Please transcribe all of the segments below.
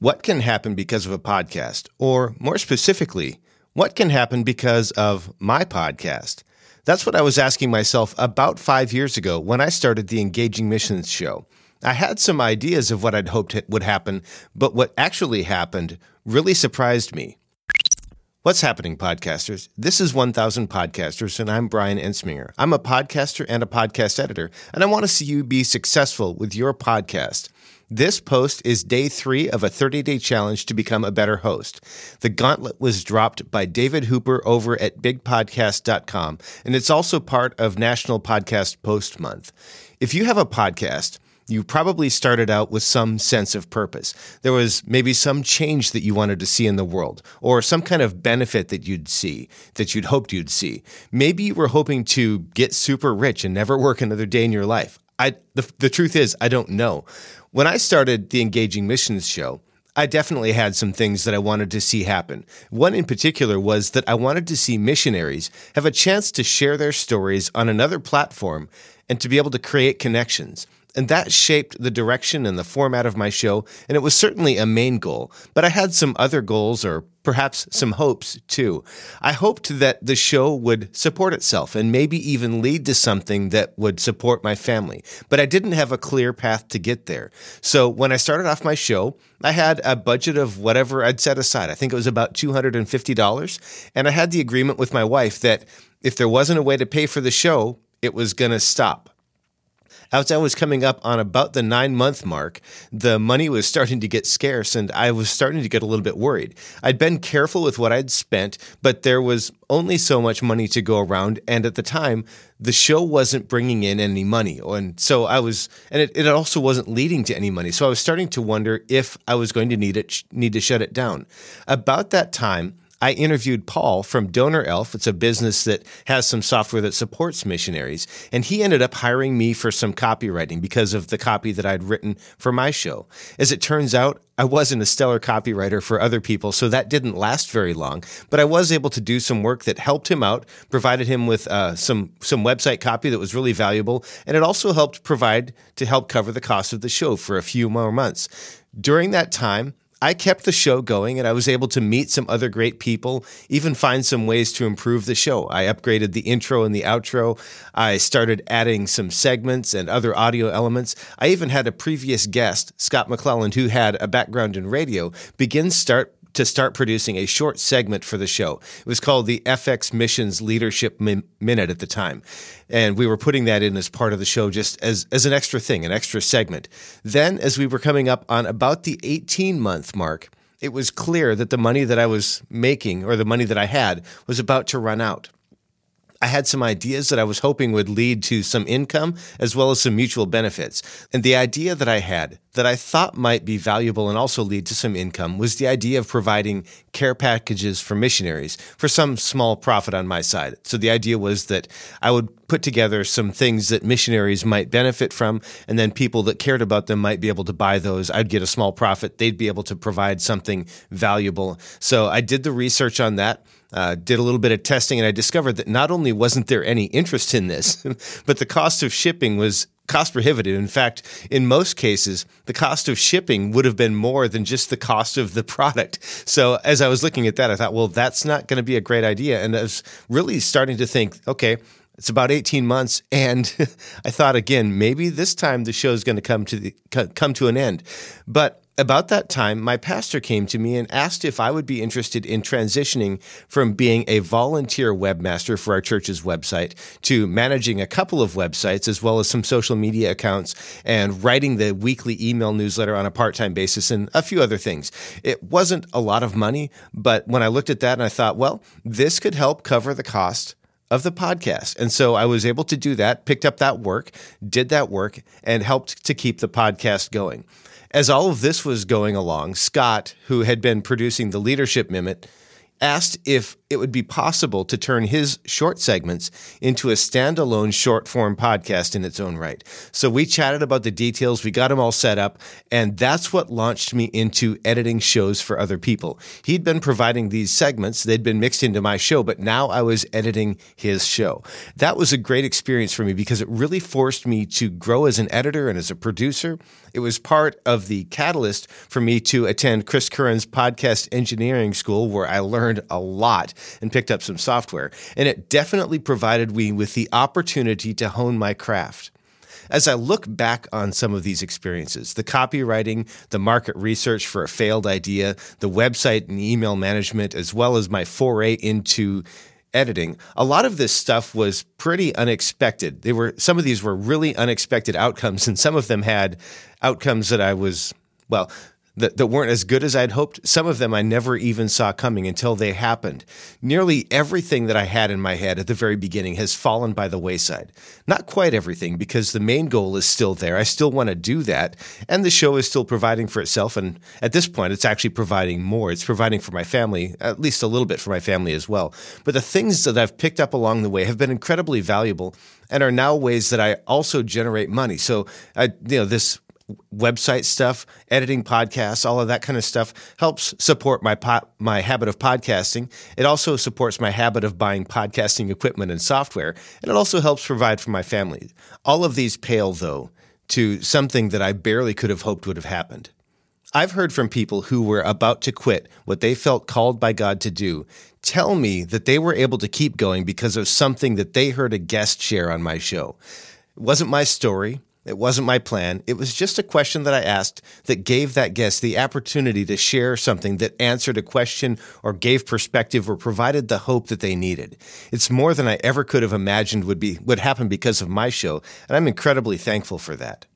What can happen because of a podcast? Or more specifically, what can happen because of my podcast? That's what I was asking myself about five years ago when I started the Engaging Missions show. I had some ideas of what I'd hoped would happen, but what actually happened really surprised me. What's happening, podcasters? This is 1000 Podcasters, and I'm Brian Ensminger. I'm a podcaster and a podcast editor, and I want to see you be successful with your podcast. This post is day three of a 30 day challenge to become a better host. The gauntlet was dropped by David Hooper over at bigpodcast.com, and it's also part of National Podcast Post Month. If you have a podcast, you probably started out with some sense of purpose. There was maybe some change that you wanted to see in the world, or some kind of benefit that you'd see, that you'd hoped you'd see. Maybe you were hoping to get super rich and never work another day in your life. I, the, the truth is, I don't know. When I started the Engaging Missions show, I definitely had some things that I wanted to see happen. One in particular was that I wanted to see missionaries have a chance to share their stories on another platform and to be able to create connections. And that shaped the direction and the format of my show, and it was certainly a main goal. But I had some other goals or perhaps some hopes too. I hoped that the show would support itself and maybe even lead to something that would support my family. But I didn't have a clear path to get there. So when I started off my show, I had a budget of whatever I'd set aside. I think it was about $250. And I had the agreement with my wife that if there wasn't a way to pay for the show, it was going to stop as I was coming up on about the nine month mark, the money was starting to get scarce and I was starting to get a little bit worried. I'd been careful with what I'd spent, but there was only so much money to go around. And at the time, the show wasn't bringing in any money. And so I was, and it, it also wasn't leading to any money. So I was starting to wonder if I was going to need it, need to shut it down. About that time, I interviewed Paul from Donor Elf. It's a business that has some software that supports missionaries. And he ended up hiring me for some copywriting because of the copy that I'd written for my show. As it turns out, I wasn't a stellar copywriter for other people, so that didn't last very long. But I was able to do some work that helped him out, provided him with uh, some some website copy that was really valuable, and it also helped provide to help cover the cost of the show for a few more months. During that time, I kept the show going and I was able to meet some other great people, even find some ways to improve the show. I upgraded the intro and the outro. I started adding some segments and other audio elements. I even had a previous guest, Scott McClelland, who had a background in radio, begin start to start producing a short segment for the show. It was called the FX Missions Leadership Minute at the time. And we were putting that in as part of the show just as, as an extra thing, an extra segment. Then, as we were coming up on about the 18 month mark, it was clear that the money that I was making or the money that I had was about to run out. I had some ideas that I was hoping would lead to some income as well as some mutual benefits. And the idea that I had that I thought might be valuable and also lead to some income was the idea of providing care packages for missionaries for some small profit on my side. So the idea was that I would put together some things that missionaries might benefit from, and then people that cared about them might be able to buy those. I'd get a small profit. They'd be able to provide something valuable. So I did the research on that uh, did a little bit of testing, and I discovered that not only wasn't there any interest in this, but the cost of shipping was cost prohibitive. In fact, in most cases, the cost of shipping would have been more than just the cost of the product. So as I was looking at that, I thought, well, that's not going to be a great idea. And I was really starting to think, okay, it's about 18 months and I thought again maybe this time the show is going to come to the, come to an end but about that time, my pastor came to me and asked if I would be interested in transitioning from being a volunteer webmaster for our church's website to managing a couple of websites as well as some social media accounts and writing the weekly email newsletter on a part time basis and a few other things. It wasn't a lot of money, but when I looked at that and I thought, well, this could help cover the cost of the podcast. And so I was able to do that, picked up that work, did that work, and helped to keep the podcast going. As all of this was going along, Scott, who had been producing the Leadership Minute, asked if it would be possible to turn his short segments into a standalone short form podcast in its own right. So we chatted about the details, we got him all set up, and that's what launched me into editing shows for other people. He'd been providing these segments, they'd been mixed into my show, but now I was editing his show. That was a great experience for me because it really forced me to grow as an editor and as a producer. It was part of the catalyst for me to attend Chris Curran's podcast engineering school, where I learned a lot and picked up some software. And it definitely provided me with the opportunity to hone my craft. As I look back on some of these experiences, the copywriting, the market research for a failed idea, the website and email management, as well as my foray into editing, a lot of this stuff was pretty unexpected. They were some of these were really unexpected outcomes, and some of them had outcomes that I was well that, that weren't as good as I'd hoped. Some of them I never even saw coming until they happened. Nearly everything that I had in my head at the very beginning has fallen by the wayside. Not quite everything, because the main goal is still there. I still want to do that. And the show is still providing for itself. And at this point, it's actually providing more. It's providing for my family, at least a little bit for my family as well. But the things that I've picked up along the way have been incredibly valuable and are now ways that I also generate money. So, I, you know, this website stuff, editing podcasts, all of that kind of stuff helps support my po- my habit of podcasting. It also supports my habit of buying podcasting equipment and software, and it also helps provide for my family. All of these pale though to something that I barely could have hoped would have happened. I've heard from people who were about to quit what they felt called by God to do tell me that they were able to keep going because of something that they heard a guest share on my show. It wasn't my story. It wasn't my plan. It was just a question that I asked that gave that guest the opportunity to share something that answered a question or gave perspective or provided the hope that they needed. It's more than I ever could have imagined would be would happen because of my show, and I'm incredibly thankful for that.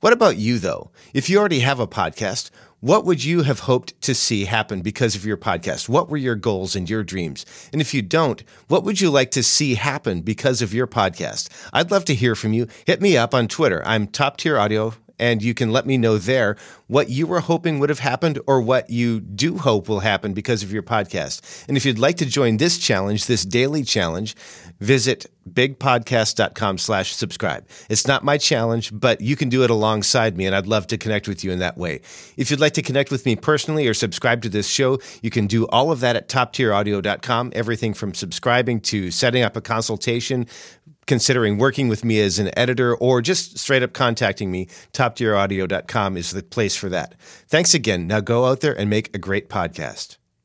What about you though? If you already have a podcast, what would you have hoped to see happen because of your podcast? What were your goals and your dreams? And if you don't, what would you like to see happen because of your podcast? I'd love to hear from you. Hit me up on Twitter. I'm Top Tier Audio and you can let me know there what you were hoping would have happened or what you do hope will happen because of your podcast. And if you'd like to join this challenge, this daily challenge, visit bigpodcast.com slash subscribe. It's not my challenge, but you can do it alongside me, and I'd love to connect with you in that way. If you'd like to connect with me personally or subscribe to this show, you can do all of that at toptieraudio.com. Everything from subscribing to setting up a consultation, considering working with me as an editor or just straight up contacting me, toptieraudio.com is the place for that. Thanks again. Now go out there and make a great podcast.